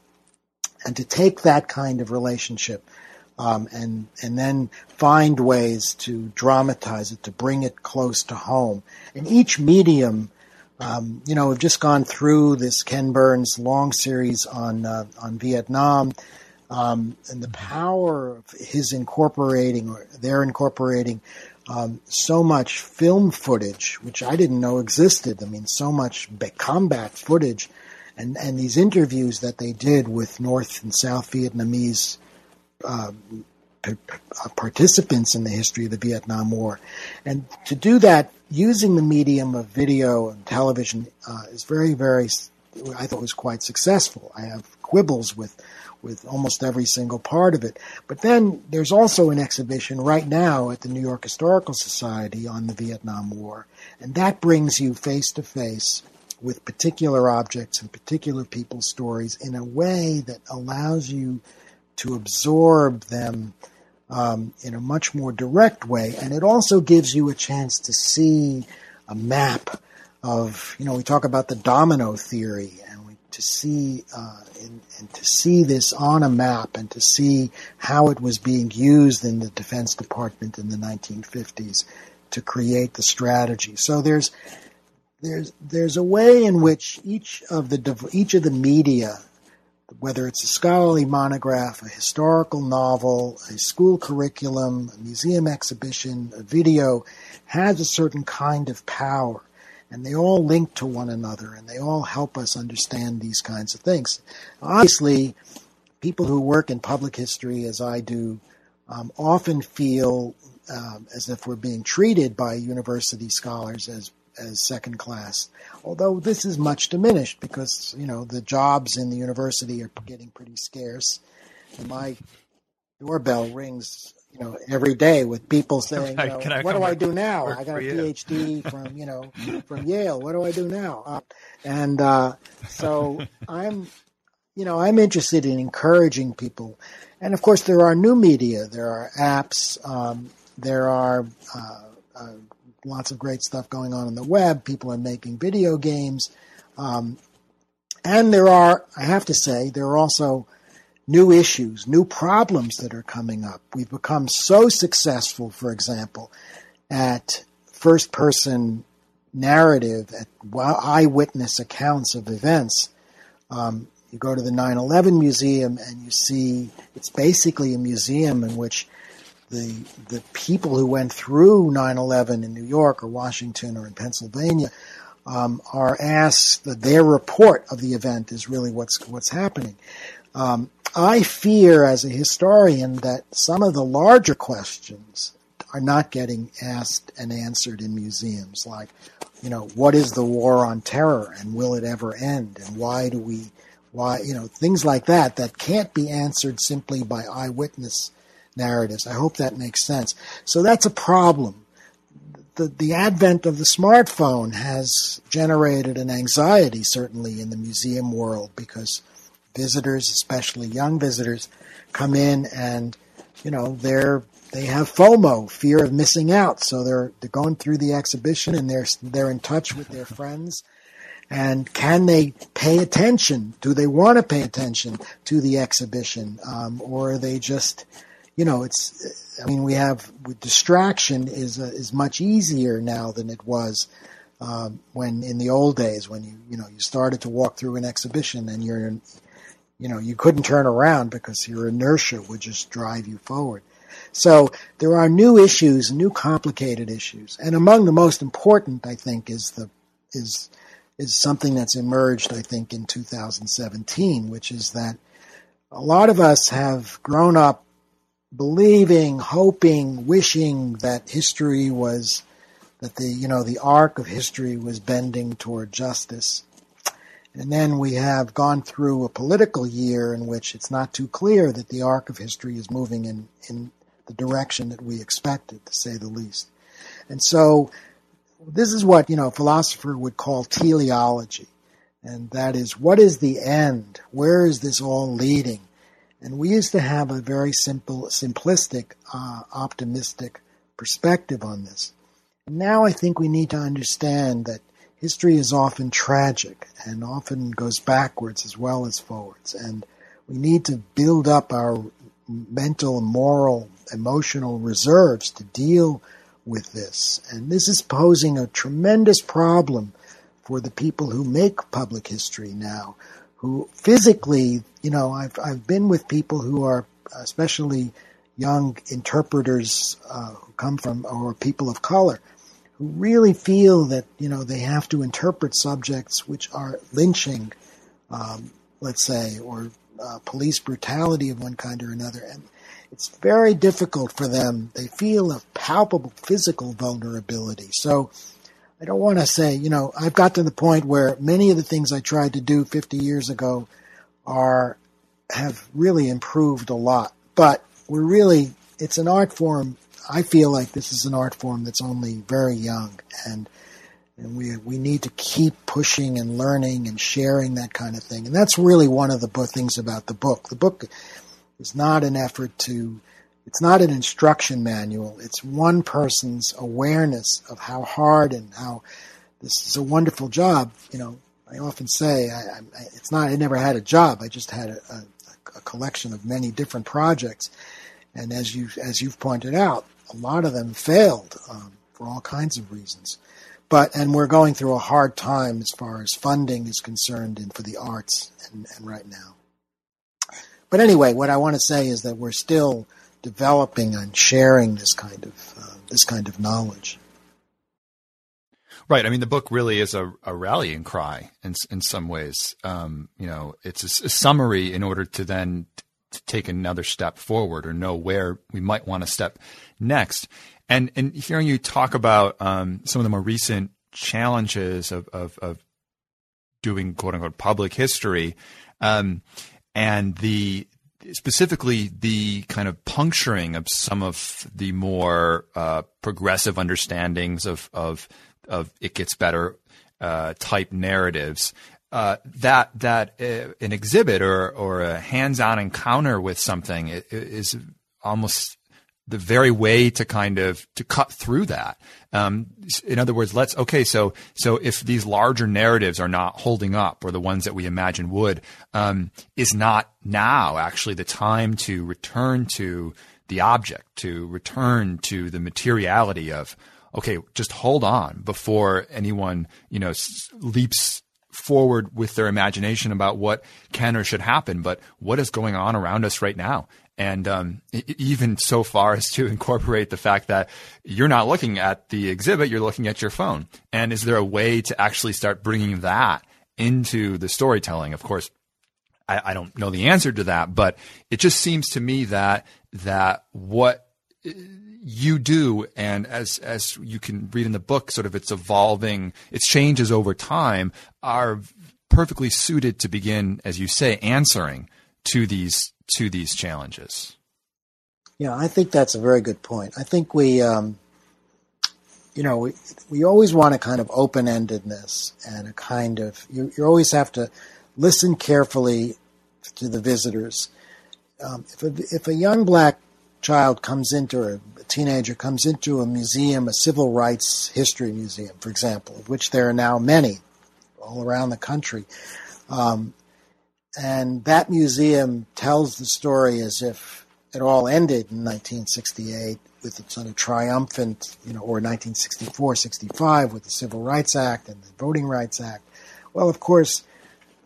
and to take that kind of relationship um, and and then find ways to dramatize it, to bring it close to home. And each medium um, you know, we've just gone through this Ken Burns long series on uh, on Vietnam, um, and the power of his incorporating or their incorporating um, so much film footage, which I didn't know existed. I mean, so much combat footage, and and these interviews that they did with North and South Vietnamese. Uh, participants in the history of the Vietnam War. And to do that using the medium of video and television uh, is very, very I thought was quite successful. I have quibbles with with almost every single part of it. But then there's also an exhibition right now at the New York Historical Society on the Vietnam War, and that brings you face to face with particular objects and particular people's stories in a way that allows you to absorb them um, in a much more direct way. And it also gives you a chance to see a map of, you know, we talk about the domino theory and we, to see, uh, and to see this on a map and to see how it was being used in the Defense Department in the 1950s to create the strategy. So there's, there's, there's a way in which each of the, each of the media whether it's a scholarly monograph, a historical novel, a school curriculum, a museum exhibition, a video, has a certain kind of power. And they all link to one another and they all help us understand these kinds of things. Obviously, people who work in public history, as I do, um, often feel um, as if we're being treated by university scholars as as second class. Although this is much diminished because you know the jobs in the university are getting pretty scarce, and my doorbell rings you know every day with people saying, you know, "What do I do now? I got a PhD from you know from Yale. What do I do now?" Uh, and uh, so I'm you know I'm interested in encouraging people, and of course there are new media, there are apps, um, there are uh, uh lots of great stuff going on on the web. People are making video games. Um, and there are, I have to say, there are also new issues, new problems that are coming up. We've become so successful, for example, at first person narrative, at eyewitness accounts of events. Um, you go to the 9 11 museum and you see it's basically a museum in which the the people who went through 9/11 in New York or Washington or in Pennsylvania um, are asked that their report of the event is really what's what's happening. Um, I fear, as a historian, that some of the larger questions are not getting asked and answered in museums, like, you know, what is the war on terror and will it ever end, and why do we, why, you know, things like that that can't be answered simply by eyewitness narratives. I hope that makes sense. So that's a problem. The, the advent of the smartphone has generated an anxiety, certainly in the museum world, because visitors, especially young visitors, come in and, you know, they're they have FOMO, fear of missing out. So they're they're going through the exhibition and they're they're in touch with their friends. And can they pay attention? Do they want to pay attention to the exhibition, um, or are they just you know, it's. I mean, we have distraction is uh, is much easier now than it was um, when in the old days when you you know you started to walk through an exhibition and you're you know you couldn't turn around because your inertia would just drive you forward. So there are new issues, new complicated issues, and among the most important, I think, is the is is something that's emerged, I think, in 2017, which is that a lot of us have grown up believing, hoping, wishing that history was that the you know the arc of history was bending toward justice. And then we have gone through a political year in which it's not too clear that the arc of history is moving in, in the direction that we expected, to say the least. And so this is what, you know, a philosopher would call teleology. And that is, what is the end? Where is this all leading? And we used to have a very simple, simplistic, uh, optimistic perspective on this. Now I think we need to understand that history is often tragic and often goes backwards as well as forwards. And we need to build up our mental, moral, emotional reserves to deal with this. And this is posing a tremendous problem for the people who make public history now, who physically, you know, I've I've been with people who are especially young interpreters uh, who come from or people of color who really feel that you know they have to interpret subjects which are lynching, um, let's say, or uh, police brutality of one kind or another, and it's very difficult for them. They feel a palpable physical vulnerability. So I don't want to say, you know, I've got to the point where many of the things I tried to do 50 years ago are have really improved a lot. But we're really, it's an art form. I feel like this is an art form that's only very young, and and we we need to keep pushing and learning and sharing that kind of thing. And that's really one of the things about the book. The book is not an effort to it's not an instruction manual. It's one person's awareness of how hard and how this is a wonderful job. You know, I often say I, I, it's not. I never had a job. I just had a, a, a collection of many different projects, and as you as you've pointed out, a lot of them failed um, for all kinds of reasons. But and we're going through a hard time as far as funding is concerned, and for the arts, and, and right now. But anyway, what I want to say is that we're still developing and sharing this kind of uh, this kind of knowledge. Right. I mean, the book really is a, a rallying cry in in some ways. Um, you know, it's a, a, summary in order to then t- take another step forward or know where we might want to step next. And and hearing you talk about um, some of the more recent challenges of of, of doing quote unquote public history, um, and the specifically the kind of puncturing of some of the more uh, progressive understandings of of of it gets better uh, type narratives. Uh, that that uh, an exhibit or or a hands-on encounter with something is almost the very way to kind of to cut through that. Um, in other words, let's okay. So so if these larger narratives are not holding up, or the ones that we imagine would, um, is not now actually the time to return to the object, to return to the materiality of okay, just hold on before anyone you know leaps forward with their imagination about what can or should happen, but what is going on around us right now and um, even so far as to incorporate the fact that you're not looking at the exhibit, you're looking at your phone. And is there a way to actually start bringing that into the storytelling? Of course, I, I don't know the answer to that, but it just seems to me that that what you do and as as you can read in the book sort of its evolving its changes over time are perfectly suited to begin as you say answering to these to these challenges? Yeah, I think that's a very good point. I think we, um, you know, we, we always want a kind of open endedness and a kind of, you, you always have to listen carefully to the visitors. Um, if, a, if a young black child comes into, or a teenager comes into a museum, a civil rights history museum, for example, of which there are now many all around the country, um, and that museum tells the story as if it all ended in 1968 with its sort of triumphant, you know, or 1964, 65 with the Civil Rights Act and the Voting Rights Act. Well, of course,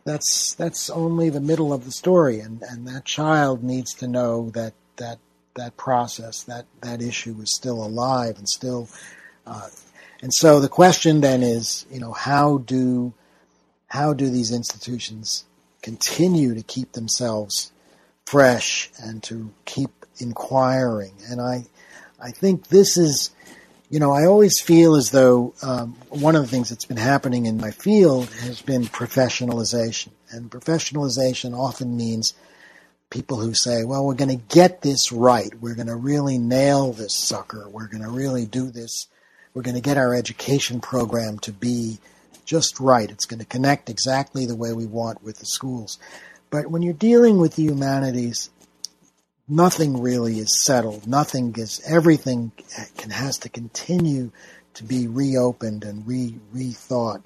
that's that's only the middle of the story, and, and that child needs to know that that that process, that that issue is still alive and still. Uh, and so the question then is, you know, how do how do these institutions continue to keep themselves fresh and to keep inquiring. And I, I think this is, you know, I always feel as though um, one of the things that's been happening in my field has been professionalization. And professionalization often means people who say, well, we're going to get this right. We're going to really nail this sucker. We're going to really do this. We're going to get our education program to be just right. It's going to connect exactly the way we want with the schools. But when you're dealing with the humanities, nothing really is settled. Nothing is, everything can, has to continue to be reopened and re, rethought.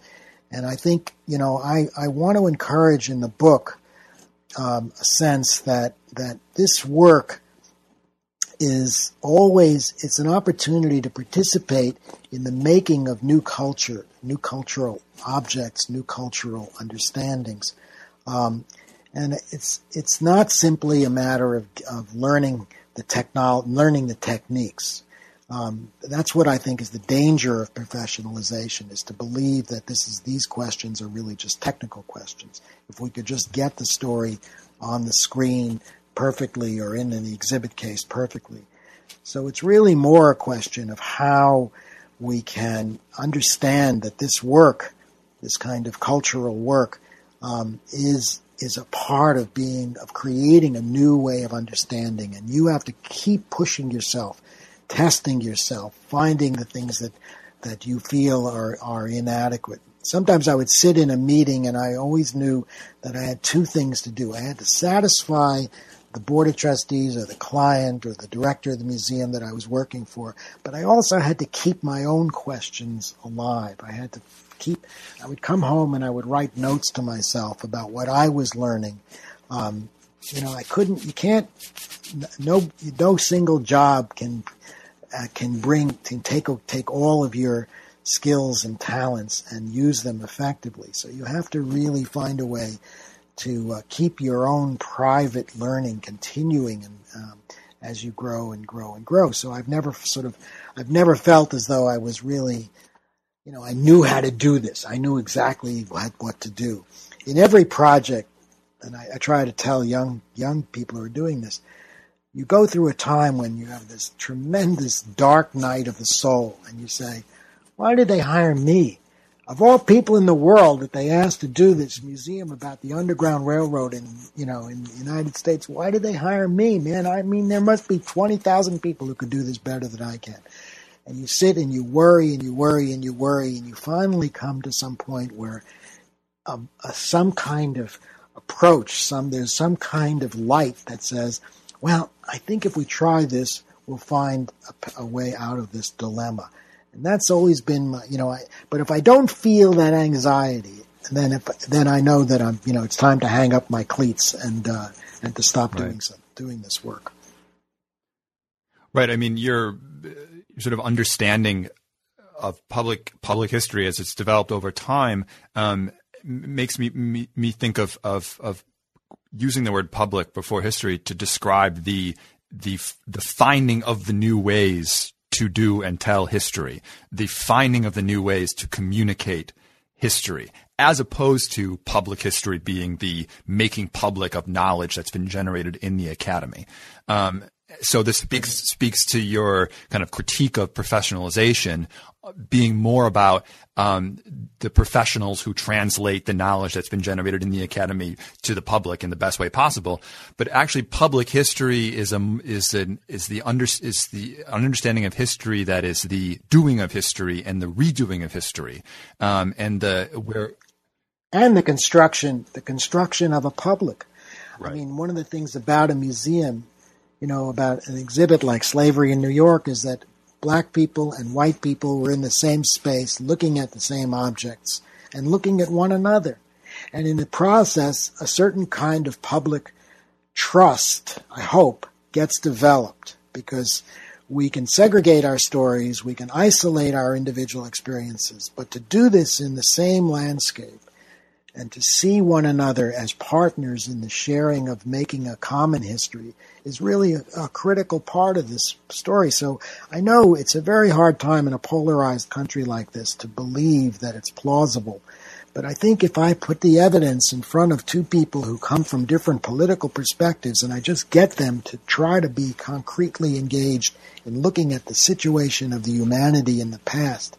And I think, you know, I, I want to encourage in the book um, a sense that, that this work is always it's an opportunity to participate in the making of new culture, new cultural objects, new cultural understandings, um, and it's it's not simply a matter of, of learning the technol learning the techniques. Um, that's what I think is the danger of professionalization: is to believe that this is these questions are really just technical questions. If we could just get the story on the screen perfectly or in an exhibit case perfectly. So it's really more a question of how we can understand that this work, this kind of cultural work, um, is is a part of being of creating a new way of understanding, and you have to keep pushing yourself, testing yourself, finding the things that that you feel are are inadequate. Sometimes I would sit in a meeting, and I always knew that I had two things to do. I had to satisfy the board of trustees or the client or the director of the museum that I was working for. But I also had to keep my own questions alive. I had to keep, I would come home and I would write notes to myself about what I was learning. Um, you know, I couldn't, you can't, no, no single job can, uh, can bring, can take, take all of your skills and talents and use them effectively. So you have to really find a way to uh, keep your own private learning continuing and, um, as you grow and grow and grow. So I've never sort of, I've never felt as though I was really, you know, I knew how to do this. I knew exactly what, what to do. In every project, and I, I try to tell young young people who are doing this, you go through a time when you have this tremendous dark night of the soul, and you say, "Why did they hire me? Of all people in the world that they asked to do this museum about the Underground Railroad in you know in the United States, why did they hire me, man? I mean, there must be twenty thousand people who could do this better than I can. And you sit and you worry and you worry and you worry and you finally come to some point where um, uh, some kind of approach, some there's some kind of light that says, well, I think if we try this, we'll find a, a way out of this dilemma. And that's always been my, you know, I, but if I don't feel that anxiety, then if, then I know that I'm, you know, it's time to hang up my cleats and, uh, and to stop right. doing some, doing this work. Right. I mean, your sort of understanding of public, public history as it's developed over time, um, makes me, me, me think of, of, of using the word public before history to describe the, the, the finding of the new ways to do and tell history, the finding of the new ways to communicate history, as opposed to public history being the making public of knowledge that's been generated in the academy. Um, so this speaks speaks to your kind of critique of professionalization being more about um, the professionals who translate the knowledge that's been generated in the academy to the public in the best way possible. But actually, public history is a is an is the under is the understanding of history that is the doing of history and the redoing of history, um, and the where and the construction the construction of a public. Right. I mean, one of the things about a museum you know, about an exhibit like Slavery in New York is that black people and white people were in the same space looking at the same objects and looking at one another. And in the process, a certain kind of public trust, I hope, gets developed because we can segregate our stories, we can isolate our individual experiences, but to do this in the same landscape and to see one another as partners in the sharing of making a common history is really a, a, critical part of this story. So I know it's a very hard time in a polarized country like this to believe that it's plausible. But I think if I put the evidence in front of two people who come from different political perspectives and I just get them to try to be concretely engaged in looking at the situation of the humanity in the past,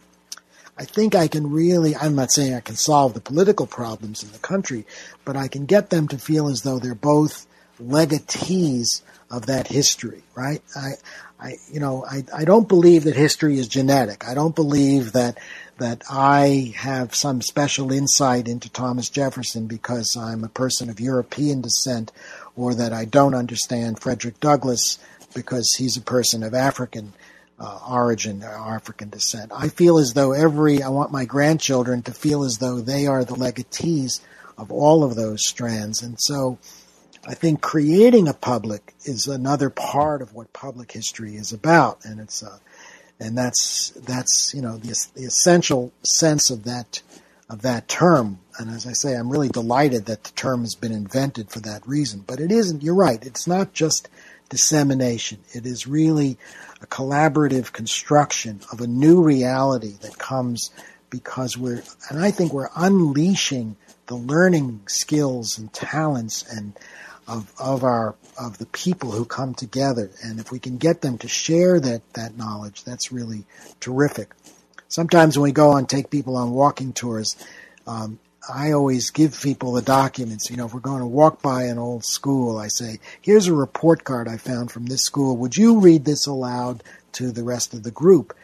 I think I can really, I'm not saying I can solve the political problems in the country, but I can get them to feel as though they're both legatees of that history, right? I, I, you know, I, I don't believe that history is genetic. I don't believe that, that I have some special insight into Thomas Jefferson because I'm a person of European descent or that I don't understand Frederick Douglass because he's a person of African uh, origin or African descent. I feel as though every, I want my grandchildren to feel as though they are the legatees of all of those strands. And so I think creating a public is another part of what public history is about. And it's, uh, and that's, that's, you know, the, the essential sense of that, of that term. And as I say, I'm really delighted that the term has been invented for that reason. But it isn't, you're right, it's not just dissemination. It is really a collaborative construction of a new reality that comes because we're, and I think we're unleashing the learning skills and talents and of, of our, of the people who come together. And if we can get them to share that, that knowledge, that's really terrific. sometimes when we go and take people on walking tours, um, I always give people the documents. You know, if we're going to walk by an old school, I say, here's a report card I found from this school. Would you read this aloud to the rest of the group?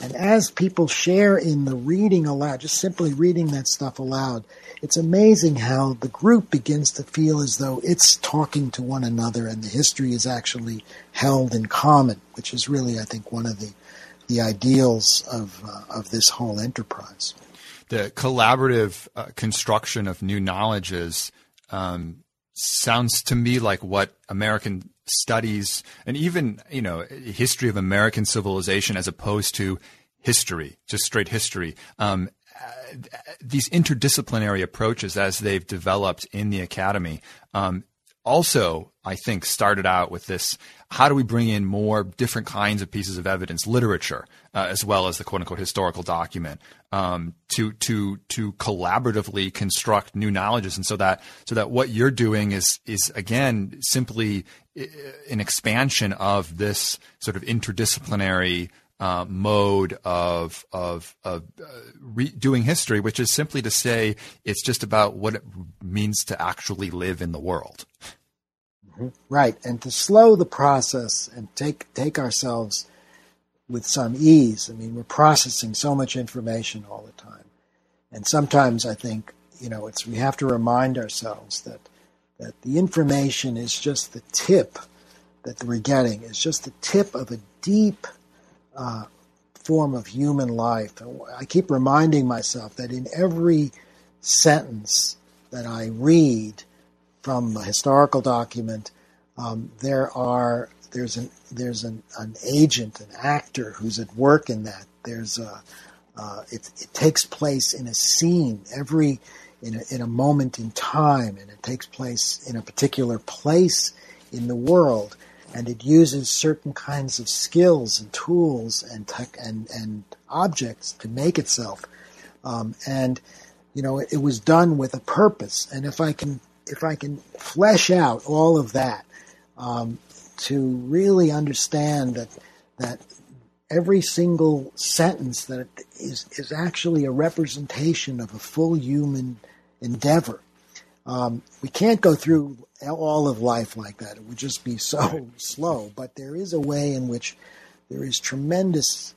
And as people share in the reading aloud, just simply reading that stuff aloud, it's amazing how the group begins to feel as though it's talking to one another and the history is actually held in common, which is really, I think, one of the, the ideals of, uh, of this whole enterprise. The collaborative uh, construction of new knowledges um, sounds to me like what American studies and even you know history of American civilization as opposed to history, just straight history. Um, these interdisciplinary approaches as they've developed in the academy um, also i think started out with this how do we bring in more different kinds of pieces of evidence literature uh, as well as the quote unquote historical document um, to to to collaboratively construct new knowledges? And so that so that what you're doing is is again simply uh, an expansion of this sort of interdisciplinary uh, mode of of, of uh, re- doing history, which is simply to say it's just about what it means to actually live in the world. Mm-hmm. Right, and to slow the process and take take ourselves with some ease. I mean, we're processing so much information all the time, and sometimes I think you know it's we have to remind ourselves that that the information is just the tip that we're getting is just the tip of a deep uh, form of human life. I keep reminding myself that in every sentence that I read from a historical document, um, there are there's an there's an, an agent, an actor who's at work in that. There's a uh, it, it takes place in a scene every in a, in a moment in time, and it takes place in a particular place in the world and it uses certain kinds of skills and tools and tech and, and objects to make itself. Um, and you know, it, it, was done with a purpose. And if I can if I can flesh out all of that um, to really understand that that every single sentence that is is actually a representation of a full human endeavor. Um, we can't go through all of life like that. It would just be so slow. But there is a way in which there is tremendous,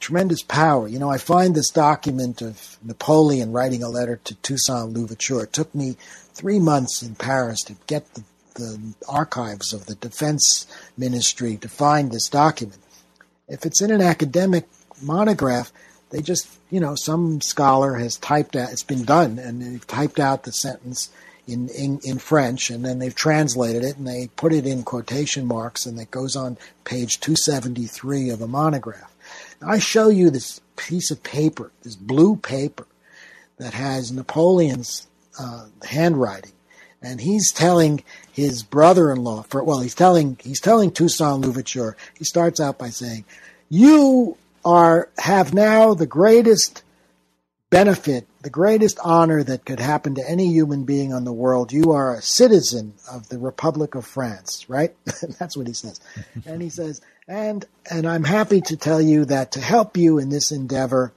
tremendous power. You know, I find this document of Napoleon writing a letter to Toussaint Louverture. It took me three months in Paris to get the, the archives of the Defense Ministry to find this document. If it's in an academic monograph, they just, you know, some scholar has typed out, it's been done, and they've typed out the sentence in, in, in French, and then they've translated it and they put it in quotation marks, and it goes on page 273 of a monograph. Now, I show you this piece of paper, this blue paper, that has Napoleon's uh, handwriting, and he's telling his brother-in-law, for well, he's telling he's telling Toussaint Louverture. He starts out by saying, "You are have now the greatest." benefit, the greatest honor that could happen to any human being on the world. You are a citizen of the Republic of France, right? That's what he says. and he says, and and I'm happy to tell you that to help you in this endeavor,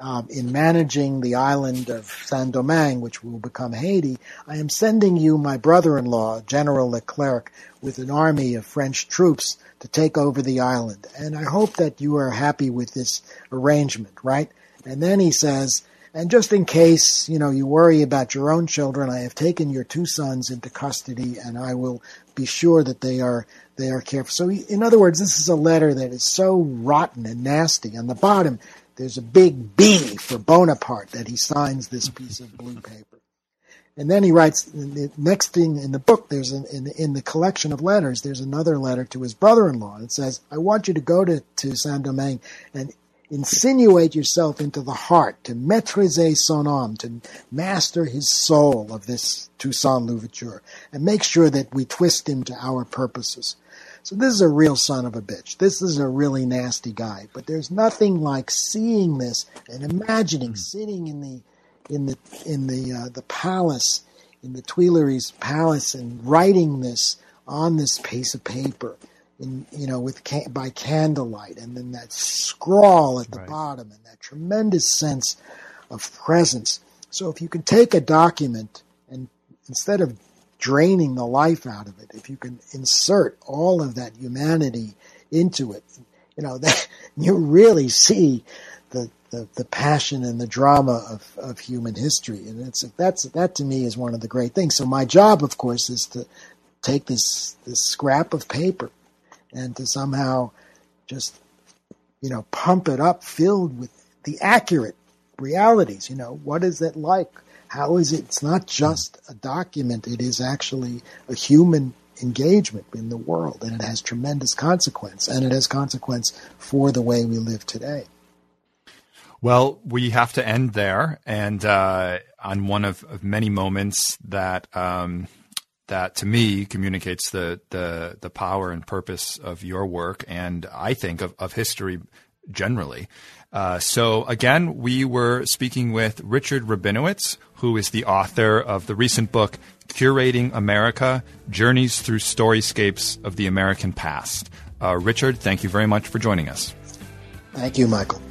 um, in managing the island of Saint Domingue, which will become Haiti, I am sending you my brother-in-law, General Leclerc, with an army of French troops to take over the island. And I hope that you are happy with this arrangement, right? And then he says, and just in case, you know, you worry about your own children, I have taken your two sons into custody and I will be sure that they are they are careful. So he, in other words, this is a letter that is so rotten and nasty. On the bottom, there's a big B for Bonaparte that he signs this piece of blue paper. And then he writes the next thing in the book. There's an, in in the collection of letters. There's another letter to his brother-in-law. It says, "I want you to go to to Saint Domingue and insinuate yourself into the heart, to maîtriser son âme, to master his soul of this Toussaint Louverture, and make sure that we twist him to our purposes. So this is a real son of a bitch. This is a really nasty guy. But there's nothing like seeing this and imagining sitting in the in the in the uh, the palace in the Tuileries palace and writing this on this piece of paper in you know with by candlelight, and then that scrawl at the right. bottom, and that tremendous sense of presence. So if you can take a document and instead of draining the life out of it, if you can insert all of that humanity into it, you know that you really see the, the, the passion and the drama of, of human history, and it's that's that to me is one of the great things. So my job, of course, is to take this this scrap of paper and to somehow just you know pump it up filled with the accurate realities. You know what is it like how is it it's not just a document it is actually a human engagement in the world and it has tremendous consequence and it has consequence for the way we live today well, we have to end there, and uh, on one of, of, many moments that um, that to me communicates the, the, the power and purpose of your work and I think of, of history generally. Uh, so again, we were speaking with Richard Rabinowitz, who is the author of the recent book Curating America: Journeys Through Storyscapes of the American Past. Uh, Richard, thank you very much for joining us. Thank you, Michael.